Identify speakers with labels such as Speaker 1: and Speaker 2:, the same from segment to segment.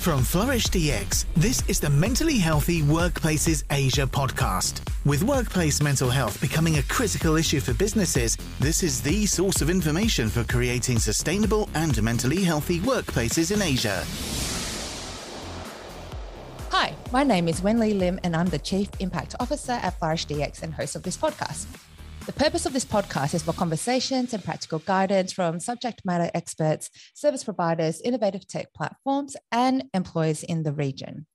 Speaker 1: From Flourish DX, this is the Mentally Healthy Workplaces Asia podcast. With workplace mental health becoming a critical issue for businesses, this is the source of information for creating sustainable and mentally healthy workplaces in Asia.
Speaker 2: Hi, my name is Wenli Lim, and I'm the Chief Impact Officer at Flourish DX and host of this podcast. The purpose of this podcast is for conversations and practical guidance from subject matter experts, service providers, innovative tech platforms, and employers in the region.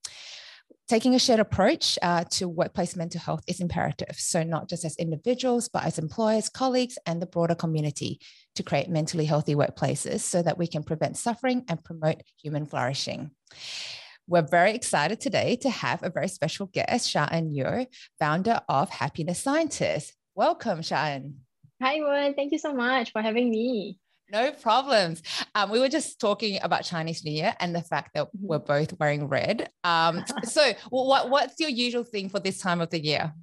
Speaker 2: Taking a shared approach uh, to workplace mental health is imperative. So, not just as individuals, but as employers, colleagues, and the broader community to create mentally healthy workplaces so that we can prevent suffering and promote human flourishing. We're very excited today to have a very special guest, Sha-En Yeo, founder of Happiness Scientist. Welcome, Sha-En.
Speaker 3: Hi, everyone. Thank you so much for having me.
Speaker 2: No problems. Um, we were just talking about Chinese New Year and the fact that mm-hmm. we're both wearing red. Um, so, what what's your usual thing for this time of the year?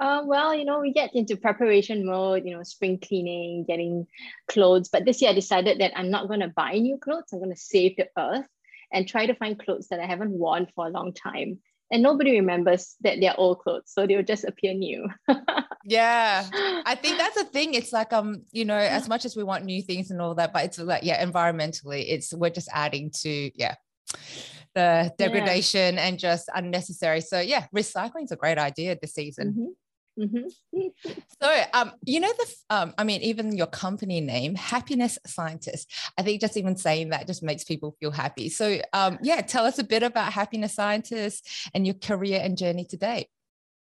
Speaker 3: Uh, well, you know, we get into preparation mode, you know, spring cleaning, getting clothes. But this year I decided that I'm not going to buy new clothes. I'm going to save the earth and try to find clothes that I haven't worn for a long time and nobody remembers that they're old clothes so they'll just appear new.
Speaker 2: Yeah. I think that's the thing. It's like um you know as much as we want new things and all that but it's like yeah environmentally it's we're just adding to yeah the degradation yeah. and just unnecessary. So yeah recycling is a great idea this season. Mm-hmm. Mm-hmm. so, um, you know, the, um, I mean, even your company name, Happiness Scientist, I think just even saying that just makes people feel happy. So, um, yeah, tell us a bit about Happiness Scientist and your career and journey today.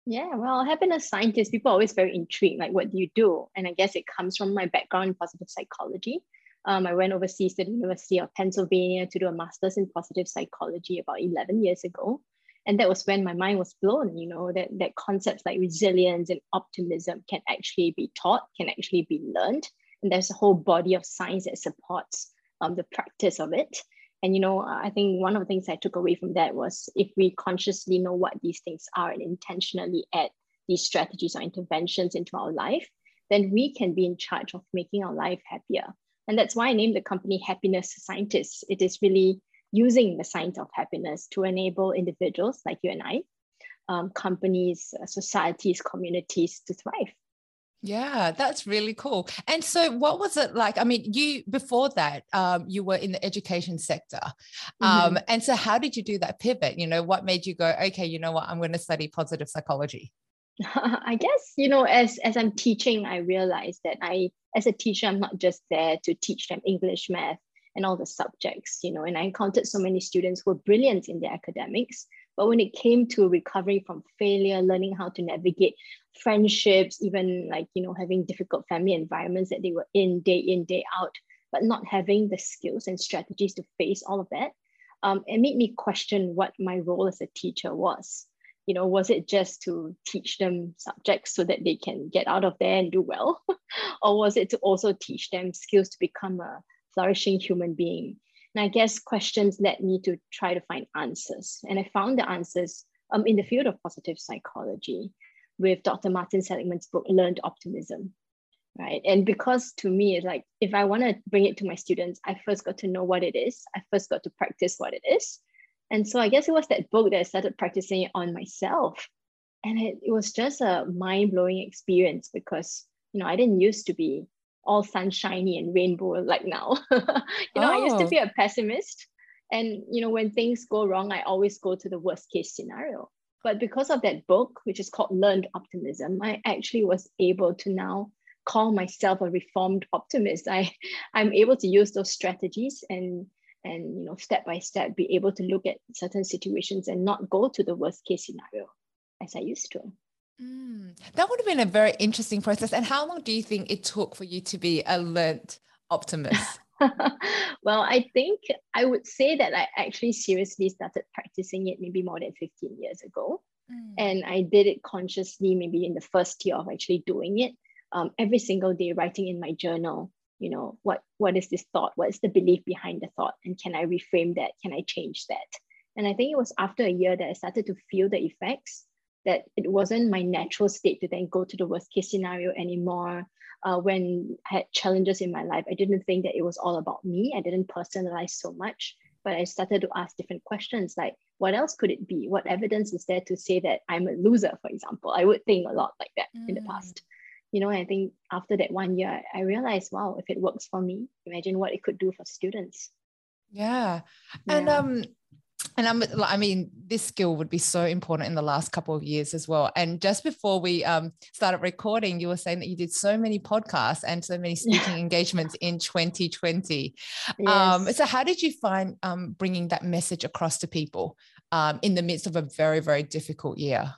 Speaker 3: Yeah, well, happiness scientist, people are always very intrigued, like, what do you do? And I guess it comes from my background in positive psychology. Um, I went overseas to the University of Pennsylvania to do a master's in positive psychology about 11 years ago and that was when my mind was blown you know that that concepts like resilience and optimism can actually be taught can actually be learned. And there's a whole body of science that supports um, the practice of it. And you know i think one of the things i took away from that was if we consciously know what these things are and intentionally add these strategies or interventions into our life then we can be in charge of making our life happier. And that's why i named the company happiness scientists. It is really using the science of happiness to enable individuals like you and I, um, companies, uh, societies, communities to thrive.
Speaker 2: Yeah, that's really cool. And so, what was it like? I mean, you before that, um, you were in the education sector, um, mm-hmm. and so how did you do that pivot? You know, what made you go, okay, you know what, I'm going to study positive psychology.
Speaker 3: I guess you know, as as I'm teaching, I realized that I, as a teacher, I'm not just there to teach them English, math, and all the subjects, you know, and I encountered so many students who were brilliant in their academics, but when it came to recovering from failure, learning how to navigate friendships, even like, you know, having difficult family environments that they were in day in, day out, but not having the skills and strategies to face all of that, um, it made me question what my role as a teacher was. You know, was it just to teach them subjects so that they can get out of there and do well? or was it to also teach them skills to become a flourishing human being? And I guess questions led me to try to find answers. And I found the answers um, in the field of positive psychology with Dr. Martin Seligman's book, Learned Optimism. Right. And because to me, like if I want to bring it to my students, I first got to know what it is. I first got to practice what it is. And so I guess it was that book that I started practicing it on myself. And it, it was just a mind-blowing experience because you know I didn't used to be all sunshiny and rainbow like now. you know, oh. I used to oh. be a pessimist. And you know, when things go wrong, I always go to the worst case scenario. But because of that book, which is called Learned Optimism, I actually was able to now call myself a reformed optimist. I, I'm able to use those strategies and and you know step by step be able to look at certain situations and not go to the worst case scenario as I used to.
Speaker 2: Mm, that would have been a very interesting process. And how long do you think it took for you to be a learned optimist?
Speaker 3: well, I think I would say that I actually seriously started practicing it maybe more than 15 years ago. Mm. And I did it consciously, maybe in the first year of actually doing it. Um, every single day, writing in my journal, you know, what what is this thought? What is the belief behind the thought? And can I reframe that? Can I change that? And I think it was after a year that I started to feel the effects that it wasn't my natural state to then go to the worst case scenario anymore. Uh, when I had challenges in my life, I didn't think that it was all about me. I didn't personalize so much, but I started to ask different questions like, what else could it be? What evidence is there to say that I'm a loser, for example? I would think a lot like that mm. in the mm. past. You know, I think after that one year, I realized, wow, if it works for me, imagine what it could do for students.
Speaker 2: Yeah. yeah. And um and I'm, I mean, this skill would be so important in the last couple of years as well. And just before we um, started recording, you were saying that you did so many podcasts and so many speaking engagements in 2020. Yes. Um, so, how did you find um, bringing that message across to people um, in the midst of a very, very difficult year?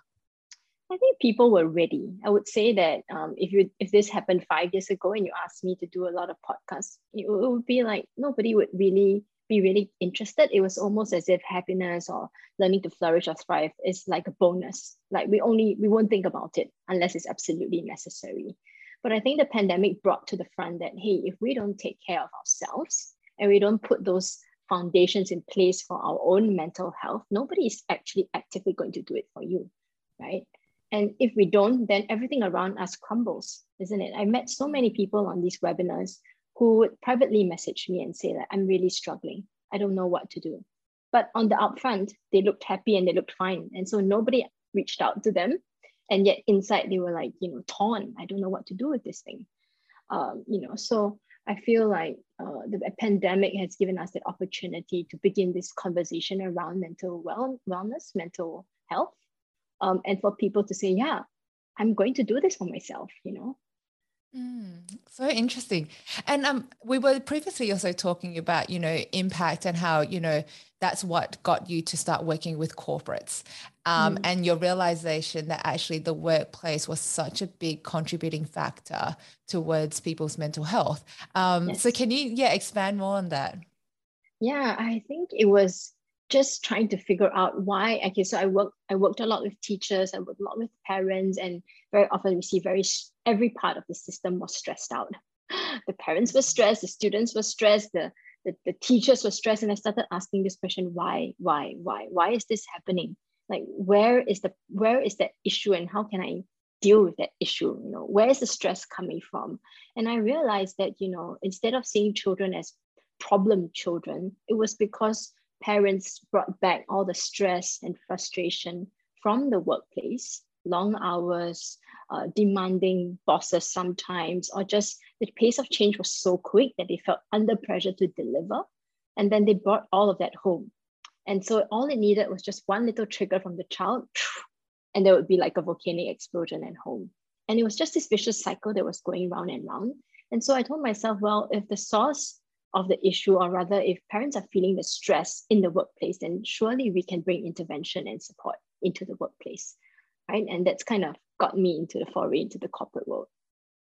Speaker 3: I think people were ready. I would say that um, if you if this happened five years ago and you asked me to do a lot of podcasts, it would be like nobody would really be really interested. It was almost as if happiness or learning to flourish or thrive is like a bonus. Like we only we won't think about it unless it's absolutely necessary. But I think the pandemic brought to the front that hey, if we don't take care of ourselves and we don't put those foundations in place for our own mental health, nobody is actually actively going to do it for you, right? And if we don't, then everything around us crumbles, isn't it? I met so many people on these webinars who would privately message me and say that I'm really struggling. I don't know what to do. But on the upfront, they looked happy and they looked fine. And so nobody reached out to them. And yet inside they were like, you know, torn. I don't know what to do with this thing. Um, you know, so I feel like uh, the pandemic has given us the opportunity to begin this conversation around mental well, wellness, mental health, um, and for people to say, yeah, I'm going to do this for myself, you know,
Speaker 2: Mm, so interesting. And um, we were previously also talking about, you know, impact and how, you know, that's what got you to start working with corporates um, mm. and your realization that actually the workplace was such a big contributing factor towards people's mental health. Um, yes. So can you, yeah, expand more on that?
Speaker 3: Yeah, I think it was just trying to figure out why. Okay so i worked i worked a lot with teachers i worked a lot with parents and very often we see very every part of the system was stressed out. The parents were stressed the students were stressed the, the, the teachers were stressed and i started asking this question why why why why is this happening? Like where is the where is that issue and how can i deal with that issue? You know where is the stress coming from? And i realized that you know instead of seeing children as problem children it was because parents brought back all the stress and frustration from the workplace, long hours, uh, demanding bosses sometimes, or just the pace of change was so quick that they felt under pressure to deliver. And then they brought all of that home. And so all it needed was just one little trigger from the child, and there would be like a volcanic explosion at home. And it was just this vicious cycle that was going round and round. And so I told myself, well, if the source of the issue, or rather, if parents are feeling the stress in the workplace, then surely we can bring intervention and support into the workplace, right? And that's kind of got me into the foray into the corporate world.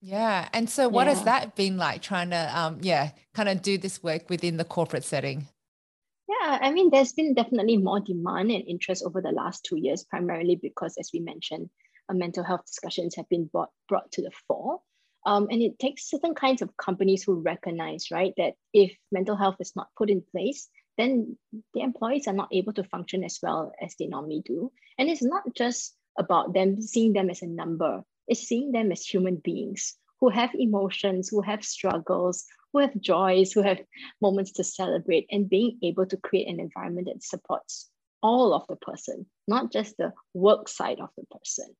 Speaker 2: Yeah. And so, what yeah. has that been like trying to, um, yeah, kind of do this work within the corporate setting?
Speaker 3: Yeah, I mean, there's been definitely more demand and interest over the last two years, primarily because, as we mentioned, uh, mental health discussions have been brought, brought to the fore. Um, and it takes certain kinds of companies who recognize, right, that if mental health is not put in place, then the employees are not able to function as well as they normally do. And it's not just about them seeing them as a number, it's seeing them as human beings who have emotions, who have struggles, who have joys, who have moments to celebrate, and being able to create an environment that supports all of the person, not just the work side of the person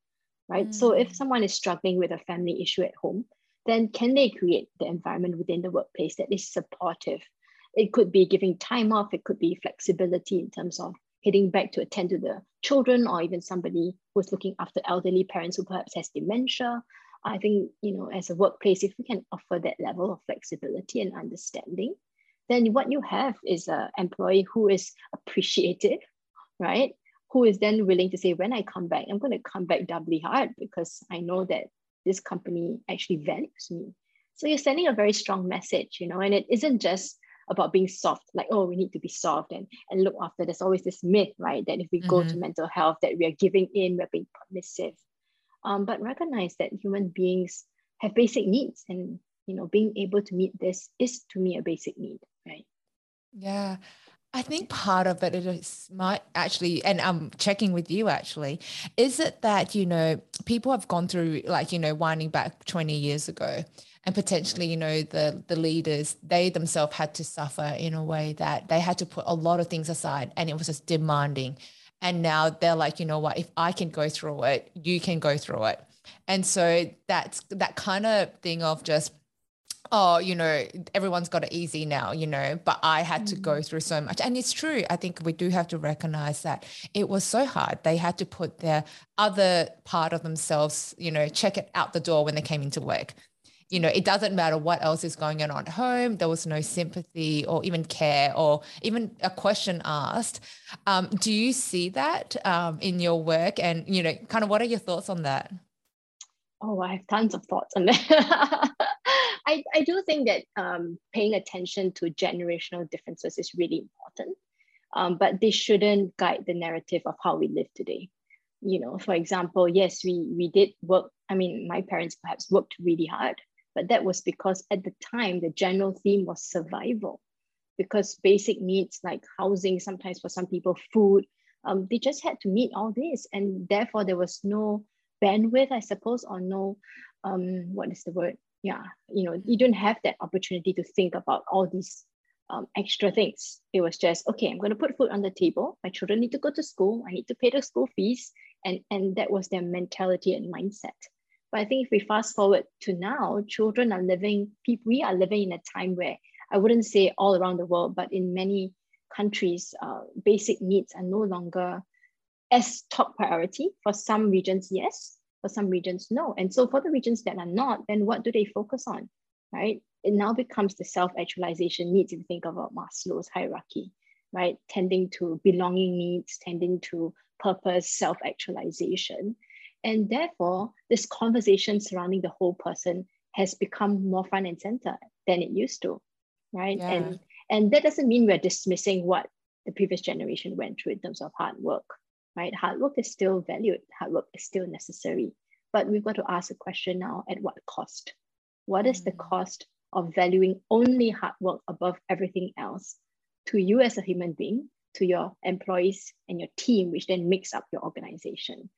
Speaker 3: right? Mm. So if someone is struggling with a family issue at home, then can they create the environment within the workplace that is supportive? It could be giving time off, it could be flexibility in terms of heading back to attend to the children or even somebody who's looking after elderly parents who perhaps has dementia. I think, you know, as a workplace, if we can offer that level of flexibility and understanding, then what you have is an employee who is appreciative, right? Who is then willing to say, when I come back, I'm going to come back doubly hard because I know that this company actually values me. So you're sending a very strong message, you know, and it isn't just about being soft, like, oh, we need to be soft and, and look after. There's always this myth, right? That if we mm-hmm. go to mm-hmm. mental health, that we are giving in, we're being permissive. Um, but recognize that human beings have basic needs and you know being able to meet this is to me a basic need right
Speaker 2: yeah I think part of it is might actually, and I'm checking with you actually, is it that, you know, people have gone through like, you know, winding back 20 years ago, and potentially you know the the leaders they themselves had to suffer in a way that they had to put a lot of things aside and it was just demanding. And now they're like you know what? If i can go through it you can go through it. And so that's that kind of thing of just oh, you know, everyone's got it easy now, you know, but I had to go mm. through so much. And it's true. I think we do have to recognize that it was so hard. They had to put their other part of themselves, you know, check it out the door when they came into work. You know, it doesn't matter what else is going on at home. There was no sympathy or even care or even a question asked. Um, do you see that um, in your work? And, you know, kind of what are your thoughts on that?
Speaker 3: Oh, I have tons of thoughts on that. I, I do think that um, paying attention to generational differences is really important, um, but they shouldn't guide the narrative of how we live today. You know, for example, yes, we we did work. I mean, my parents perhaps worked really hard, but that was because at the time the general theme was survival, because basic needs like housing, sometimes for some people, food, um, they just had to meet all this, and therefore there was no bandwidth, I suppose, or no, um, what is the word? Yeah you know you don't have that opportunity to think about all these um, extra things. It was just okay i'm going to put food on the table. My children need to go to school. I need to pay the school fees. And and that was their mentality and mindset. But i think if we fast forward to now children are living people we are living in a time where i wouldn't say all around the world but in many countries uh, basic needs are no longer as top priority. For some regions yes for some regions, no. And so for the regions that are not, then what do they focus on, right? It now becomes the self-actualization needs if you think about Maslow's hierarchy, right? Tending to belonging needs, tending to purpose, self-actualization. And therefore, this conversation surrounding the whole person has become more front and center than it used to, right? Yeah. And and that doesn't mean we're dismissing what the previous generation went through in terms of hard work, right? Hard work is still valued, hard work is still necessary. But we've got to ask a question now at what cost? What is the mm. cost of valuing only hard work above everything else to you as a human being, to your employees and your team, which then makes up your organization?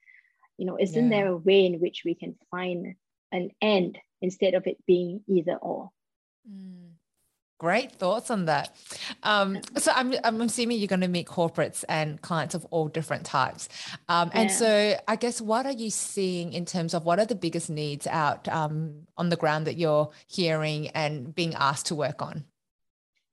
Speaker 3: You know, isn't yeah. there a way in which we can find an end instead of it being either or?
Speaker 2: Mm. Great thoughts on that. Um, so I'm, I'm assuming you're going to meet corporates and clients of all different types. Um, and yeah. so I guess what are you seeing in terms of what are the biggest needs out um, on the ground that you're hearing and being asked to work on?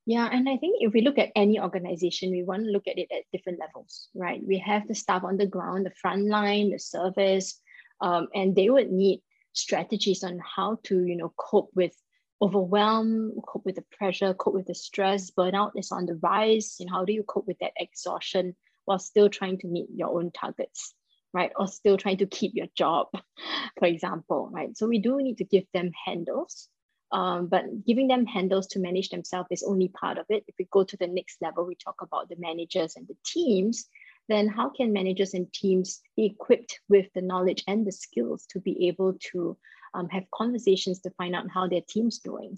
Speaker 3: Yeah, and I think if we look at any organization, we want to look at it at different levels, right? We have the staff on the ground, the front line, the service, um, and they would need strategies on how to, you know, cope with overwhelm, cope with the pressure, cope with the stress, burnout is on the rise. You know, how do you cope with that exhaustion while still trying to meet your own targets, right? Or still trying to keep your job, for example, right? So we do need to give them handles. Um, but giving them handles to manage themselves is only part of it. If we go to the next level, we talk about the managers and the teams, then how can managers and teams be equipped with the knowledge and the skills to be able to um, have conversations to find out how their team's doing,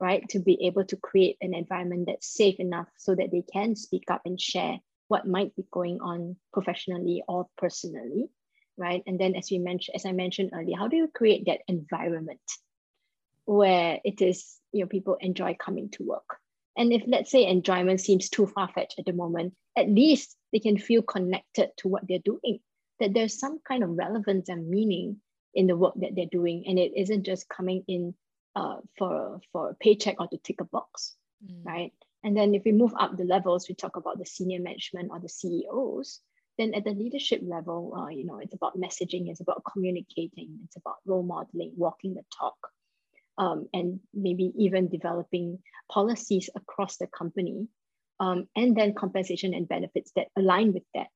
Speaker 3: right? To be able to create an environment that's safe enough so that they can speak up and share what might be going on professionally or personally, right? And then as we mentioned, as I mentioned earlier, how do you create that environment where it is, you know, people enjoy coming to work? And if let's say enjoyment seems too far-fetched at the moment, at least they can feel connected to what they're doing, that there's some kind of relevance and meaning in the work that they're doing and it isn't just coming in uh, for for a paycheck or to tick a box mm. right and then if we move up the levels we talk about the senior management or the ceos then at the leadership level uh, you know it's about messaging it's about communicating it's about role modeling walking the talk um, and maybe even developing policies across the company um, and then compensation and benefits that align with that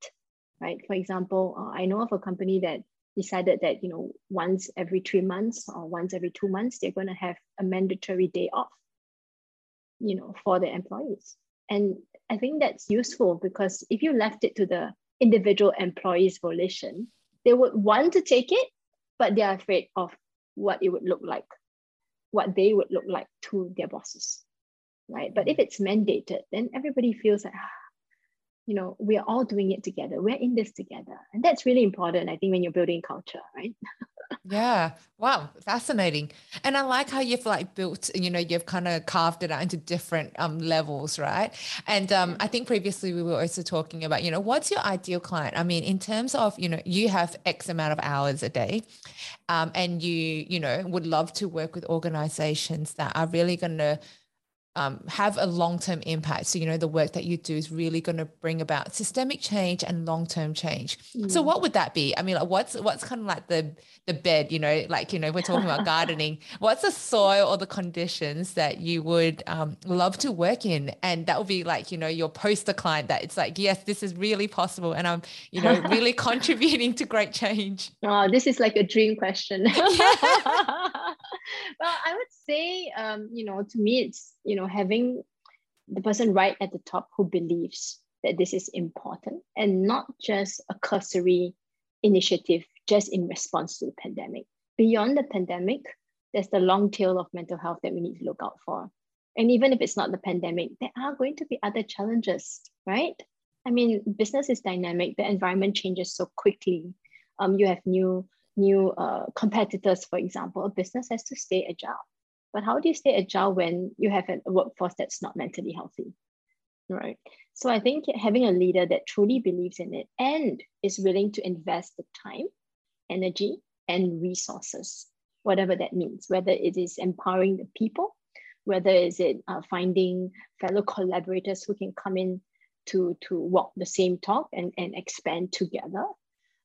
Speaker 3: right for example uh, i know of a company that decided that you know once every three months or once every two months they're going to have a mandatory day off you know for the employees. And i think that's useful because if you left it to the individual employees volition they would want to take it but they're afraid of what it would look like what they would look like to their bosses right? But if it's mandated then everybody feels like ah, you know, we're all doing it together. We're in this together. And that's really important, I think, when you're building culture, right?
Speaker 2: yeah. Wow. Fascinating. And I like how you've like built, you know, you've kind of carved it out into different um, levels, right? And um, I think previously we were also talking about, you know, what's your ideal client? I mean, in terms of, you know, you have X amount of hours a day um, and you, you know, would love to work with organizations that are really going to um, have a long-term impact. So you know the work that you do is really going to bring about systemic change and long-term change. Mm. So what would that be? I mean, like, what's what's kind of like the the bed? You know, like you know we're talking about gardening. What's the soil or the conditions that you would um, love to work in? And that would be like you know your poster client. That it's like yes, this is really possible, and I'm you know really contributing to great change.
Speaker 3: Oh, this is like a dream question. well, I would say, um, you know, to me, it's, you know, having the person right at the top who believes that this is important and not just a cursory initiative just in response to the pandemic. Beyond the pandemic, there's the long tail of mental health that we need to look out for. And even if it's not the pandemic, there are going to be other challenges, right? I mean, business is dynamic, the environment changes so quickly. Um, you have new new uh, competitors, for example, a business has to stay agile. But how do you stay agile when you have a workforce that's not mentally healthy? Right. So I think having a leader that truly believes in it and is willing to invest the time, energy, and resources, whatever that means, whether it is empowering the people, whether is it uh, finding fellow collaborators who can come in to, to walk the same talk and, and expand together,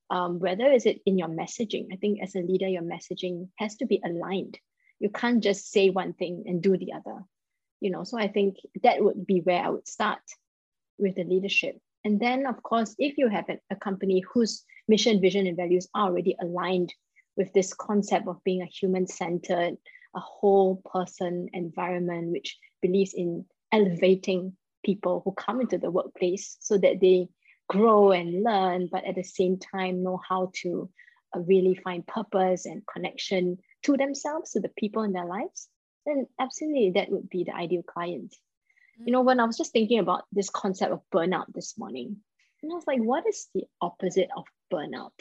Speaker 3: um, whether is it in your messaging i think as a leader your messaging has to be aligned. You can't just say one thing and do the other you know. So i think that would be where i would start with the leadership. And then of course if you have a, company whose mission vision and values are already aligned with this concept of being a human centered a whole person environment which believes in elevating people who come into the workplace so that they grow and learn, but at the same time know how to uh, really find purpose and connection to themselves, to the people in their lives, then absolutely that would be the ideal client. Mm-hmm. You know, when I was just thinking about this concept of burnout this morning, and I was like, what is the opposite of burnout?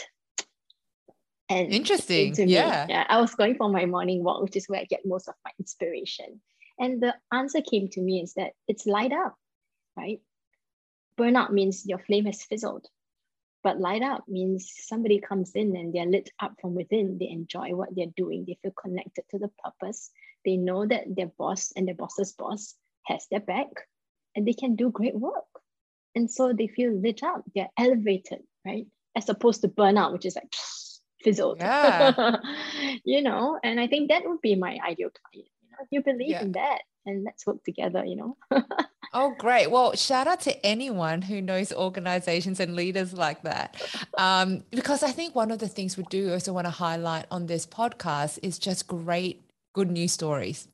Speaker 2: And interesting. Me, yeah.
Speaker 3: yeah. I was going for my morning walk, which is where I get most of my inspiration. And the answer came to me is that it's light up, right? Burnout means your flame has fizzled. But light up means somebody comes in and they're lit up from within. They enjoy what they're doing. They feel connected to the purpose. They know that their boss and their boss's boss has their back and they can do great work. And so they feel lit up. They're elevated, right? As opposed to burnout, which is like fizzled.
Speaker 2: Yeah.
Speaker 3: you know, and I think that would be my ideal client. You know, if you believe yeah. in that and let's work together, you know.
Speaker 2: Oh, great. Well, shout out to anyone who knows organizations and leaders like that. Um, because I think one of the things we do also want to highlight on this podcast is just great, good news stories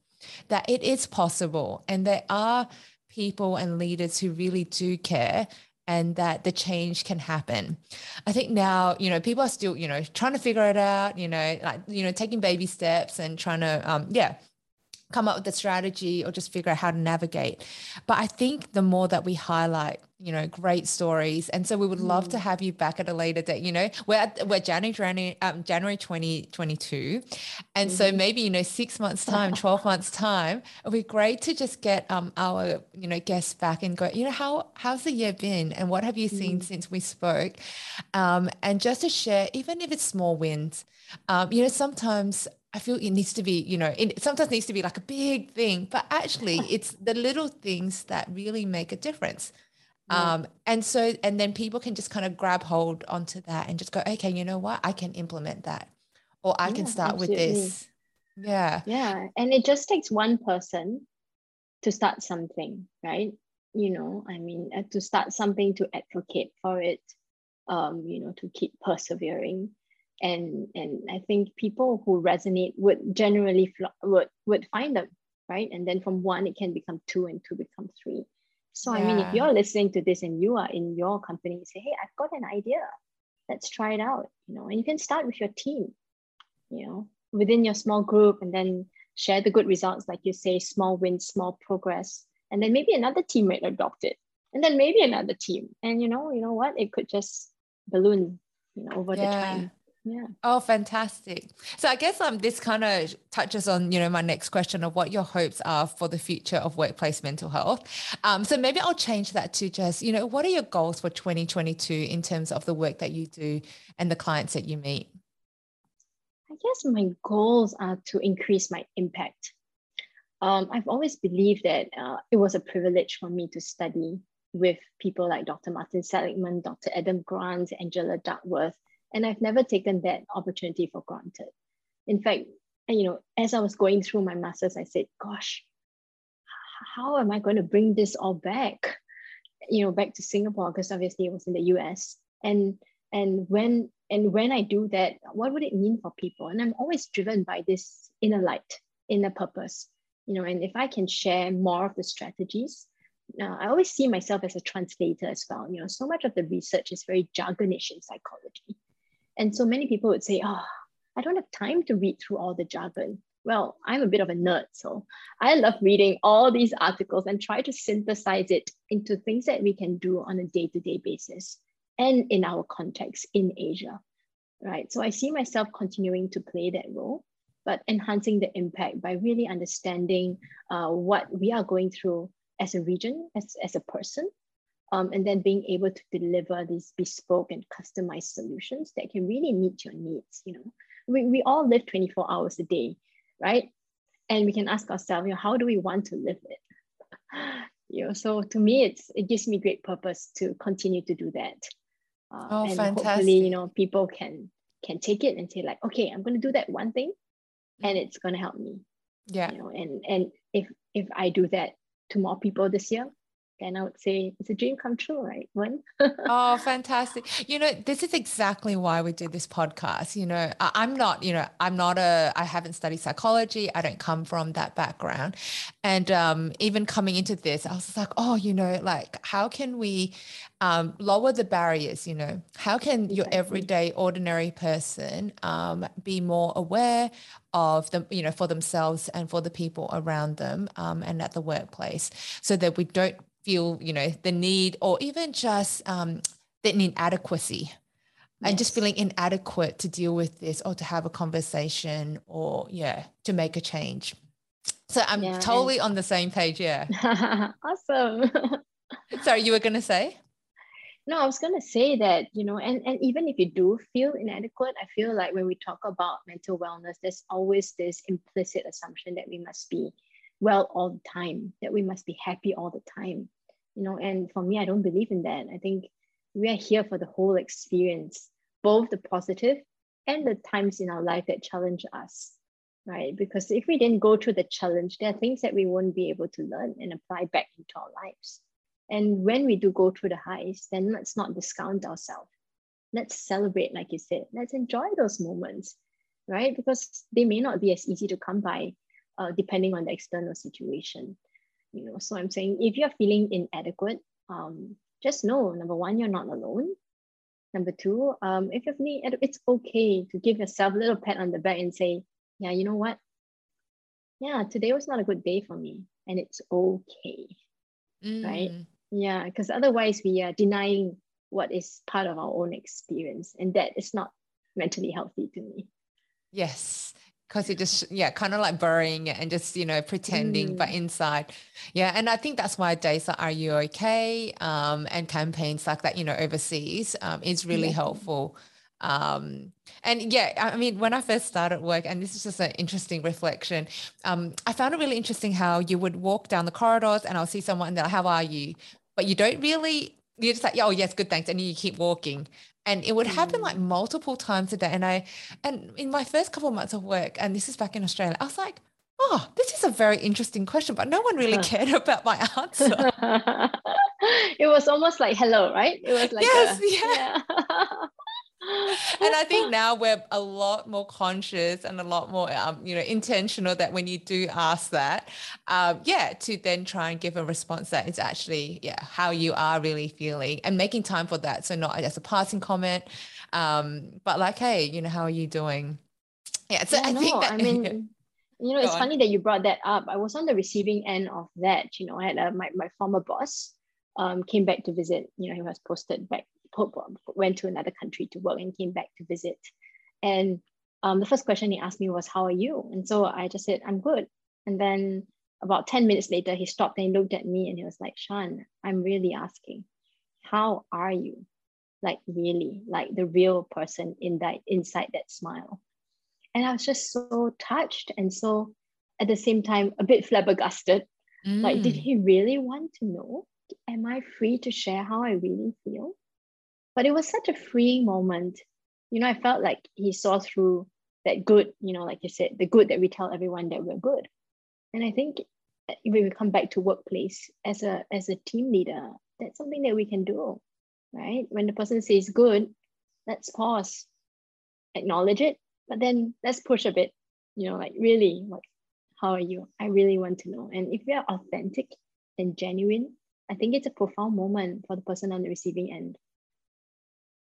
Speaker 2: that it is possible and there are people and leaders who really do care and that the change can happen. I think now, you know, people are still, you know, trying to figure it out, you know, like, you know, taking baby steps and trying to, um, yeah, come up with a strategy or just figure out how to navigate. But I think the more that we highlight, you know, great stories, and so we would love mm. to have you back at a later date. You know, we're at, we're January January um, January twenty twenty two, and mm-hmm. so maybe you know six months time, twelve months time, it'd be great to just get um our you know guests back and go. You know how how's the year been, and what have you seen mm. since we spoke, um, and just to share, even if it's small wins. Um, you know, sometimes I feel it needs to be, you know, it sometimes needs to be like a big thing, but actually it's the little things that really make a difference. Yeah. Um, and so, and then people can just kind of grab hold onto that and just go, okay, you know what? I can implement that or I yeah, can start absolutely. with this. Yeah.
Speaker 3: Yeah. And it just takes one person to start something, right? You know, I mean, uh, to start something to advocate for it, um, you know, to keep persevering and and I think people who resonate would generally would would find them right, and then from one it can become two, and two become three. So yeah. I mean, if you're listening to this and you are in your company, you say, "Hey, I've got an idea. Let's try it out." You know, and you can start with your team. You know, within your small group, and then share the good results, like you say, small wins, small progress, and then maybe another teammate adopt it, and then maybe another team, and you know, you know what, it could just balloon, you know, over yeah. the time yeah
Speaker 2: oh fantastic so i guess um this kind of touches on you know my next question of what your hopes are for the future of workplace mental health um so maybe i'll change that to just you know what are your goals for 2022 in terms of the work that you do and the clients that you meet
Speaker 3: i guess my goals are to increase my impact um, I've always believed that uh, it was a privilege for me to study with people like Dr. Martin Seligman, Dr. Adam Grant, Angela Duckworth, and I've never taken that opportunity for granted. In fact, you know, as I was going through my masters, I said, "Gosh, how am I going to bring this all back? You know, back to Singapore because obviously it was in the U.S. and and when and when I do that, what would it mean for people? And I'm always driven by this inner light, inner purpose you know, and if I can share more of the strategies, uh, I always see myself as a translator as well. You know, so much of the research is very jargonish in psychology. And so many people would say, oh, I don't have time to read through all the jargon. Well, I'm a bit of a nerd, so I love reading all these articles and try to synthesize it into things that we can do on a day to day basis and in our context in Asia, right? So I see myself continuing to play that role but enhancing the impact by really understanding uh, what we are going through as a region, as, as a person, um, and then being able to deliver these bespoke and customized solutions that can really meet your needs. You know, we, we all live 24 hours a day, right? And we can ask ourselves, you know, how do we want to live it? you know, so to me, it's it gives me great purpose to continue to do that.
Speaker 2: Uh, oh, and fantastic.
Speaker 3: hopefully, you know, people can can take it and say like, okay, I'm going to do that one thing and it's going to help me
Speaker 2: yeah
Speaker 3: you know and and if if i do that to more people this year then I would say it's a dream come true, right? One.
Speaker 2: oh, fantastic. You know, this is exactly why we do this podcast. You know, I, am not, you know, I'm not a, I haven't studied psychology. I don't come from that background. And um, even coming into this, I was like, oh, you know, like how can we um, lower the barriers? You know, how can your everyday, ordinary person um, be more aware of them, you know, for themselves and for the people around them um, and at the workplace so that we don't feel, you know, the need or even just um, the inadequacy yes. and just feeling inadequate to deal with this or to have a conversation or, yeah, to make a change. So I'm yeah, totally on the same page. Yeah.
Speaker 3: awesome.
Speaker 2: Sorry, you were going to say?
Speaker 3: No, I was going to say that, you know, and, and even if you do feel inadequate, I feel like when we talk about mental wellness, there's always this implicit assumption that we must be well all the time, that we must be happy all the time. You know, and for me, I don't believe in that. I think we are here for the whole experience, both the positive and the times in our life that challenge us, right? Because if we didn't go through the challenge, there are things that we won't be able to learn and apply back into our lives. And when we do go through the highs, then let's not discount ourselves. Let's celebrate, like you said. Let's enjoy those moments, right? Because they may not be as easy to come by uh, depending on the external situation. You know, so I'm saying if you're feeling inadequate, um, just know number one, you're not alone. Number two, um, if you're feeling it's okay to give yourself a little pat on the back and say, yeah, you know what? Yeah, today was not a good day for me, and it's okay, mm. right? Yeah, because otherwise we are denying what is part of our own experience, and that is not mentally healthy to me.
Speaker 2: Yes, because it just yeah kind of like burying it and just you know pretending mm. but inside yeah and i think that's why days like are you okay um, and campaigns like that you know overseas um, is really yeah. helpful um, and yeah i mean when i first started work and this is just an interesting reflection um, i found it really interesting how you would walk down the corridors and i'll see someone and they're like how are you but you don't really you're just like, oh yes, good, thanks, and you keep walking. And it would happen like mm. multiple times a day. And i and in my first couple of months of work and this is back in australia i was like oh this is a very interesting question but no one really cared about my answer.
Speaker 3: It was almost like hello right? It was like
Speaker 2: yes a, yeah, yeah. and I think now we're a lot more conscious and a lot more, um, you know, intentional that when you do ask that, um, yeah, to then try and give a response that is actually, yeah, how you are really feeling and making time for that. So not as a passing comment, um, but like, hey, you know, how are you doing?
Speaker 3: Yeah, so yeah, I no, think that, I mean, you know, it's funny that you brought that up. I was on the receiving end of that. You know, I had a, my my former boss um, came back to visit. You know, he was posted back went to another country to work and came back to visit. And um, the first question he asked me was, How are you? And so I just said, I'm good. And then about 10 minutes later, he stopped and he looked at me and he was like, Sha-En, I'm really asking, How are you? Like, really, like the real person in that inside that smile. And I was just so touched and so at the same time a bit flabbergasted. Mm. Like, did mm. he really want to know? Am I free to share how I really feel? But it was such a freeing moment. You know, I felt like he saw through that good, you know, like you said, the good that we tell everyone that we're good. And I think uh, when we come back to workplace as a as a team leader, that's something that we can do, right? When the person says good, let's pause, acknowledge it, but then let's push a bit, you know, like really, like, how are you? I really want to know. And if we are authentic and genuine, I think it's a profound moment for the person on the receiving end.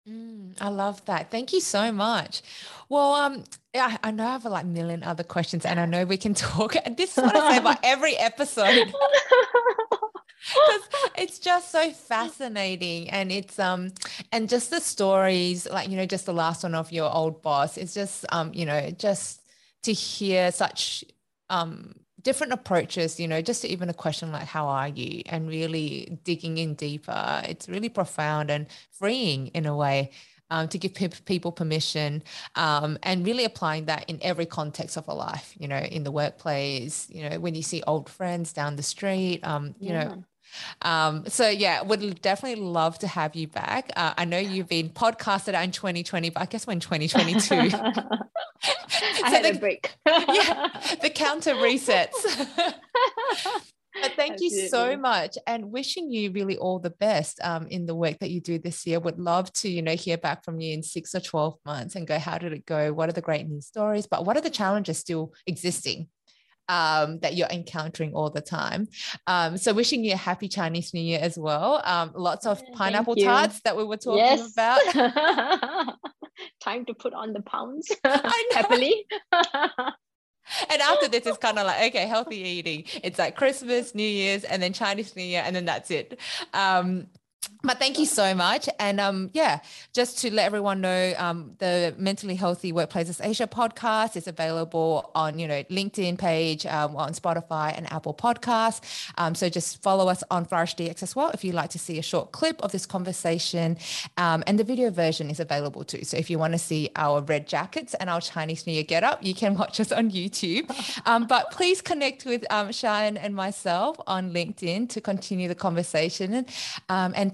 Speaker 2: Mm, I love that. Thank you so much. Well, um, I, I know I have like a million other questions, and I know we can talk. This is what I say about every episode. it's just so fascinating and it's um and just the stories like you know just the last one of your old boss it's just um you know just to hear such um different approaches, you know, just even a question like, how are you? And really digging in deeper. It's really profound and freeing in a way. Um, to give pe- people permission um, and really applying that in every context of a life, you know, in the workplace, you know, when you see old friends down the street, um, you yeah. know, um, so yeah, would definitely love to have you back. Uh, I know you've been podcasted in 2020, but I guess when 2022.
Speaker 3: I had the, a break.
Speaker 2: yeah, the counter resets. But thank Absolutely. you so much and wishing you really all the best um, in the work that you do this year. Would love to, you know, hear back from you in six or 12 months and go, how did it go? What are the great news stories? But what are the challenges still existing um, that you're encountering all the time. Um, so wishing you a happy Chinese New Year as well. Um, lots of pineapple tarts that we were talking yes. about.
Speaker 3: Time to put on the pounds happily.
Speaker 2: and after this, it's kind of like okay, healthy eating. It's like Christmas, New Year's, and then Chinese New Year, and then that's it. Um, but thank you so much. And um, yeah just to let everyone know um, the mentally healthy workplaces asia podcast is available on you know linkedin page um, on spotify and apple podcasts. Um, so just follow us on flourish dx as well if you'd like to see a short clip of this conversation. Um, and the video version is available too. So if you want to see our red jackets and our chinese new year get up you can watch us on youtube. Um, but please connect with um, Sha-En and myself on linkedin to continue the conversation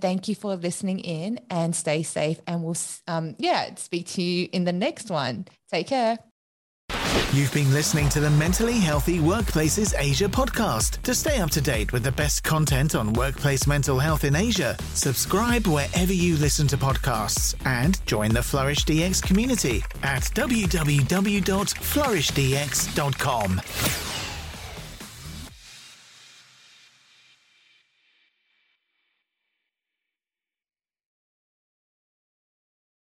Speaker 2: thank you for listening in and stay safe. And we'll, um, yeah, speak to you in the next one. Take care.
Speaker 1: You've been listening to the Mentally Healthy Workplaces Asia podcast. To stay up to date with the best content on workplace mental health in Asia, subscribe wherever you listen to podcasts and join the Flourish DX community at www.flourishdx.com.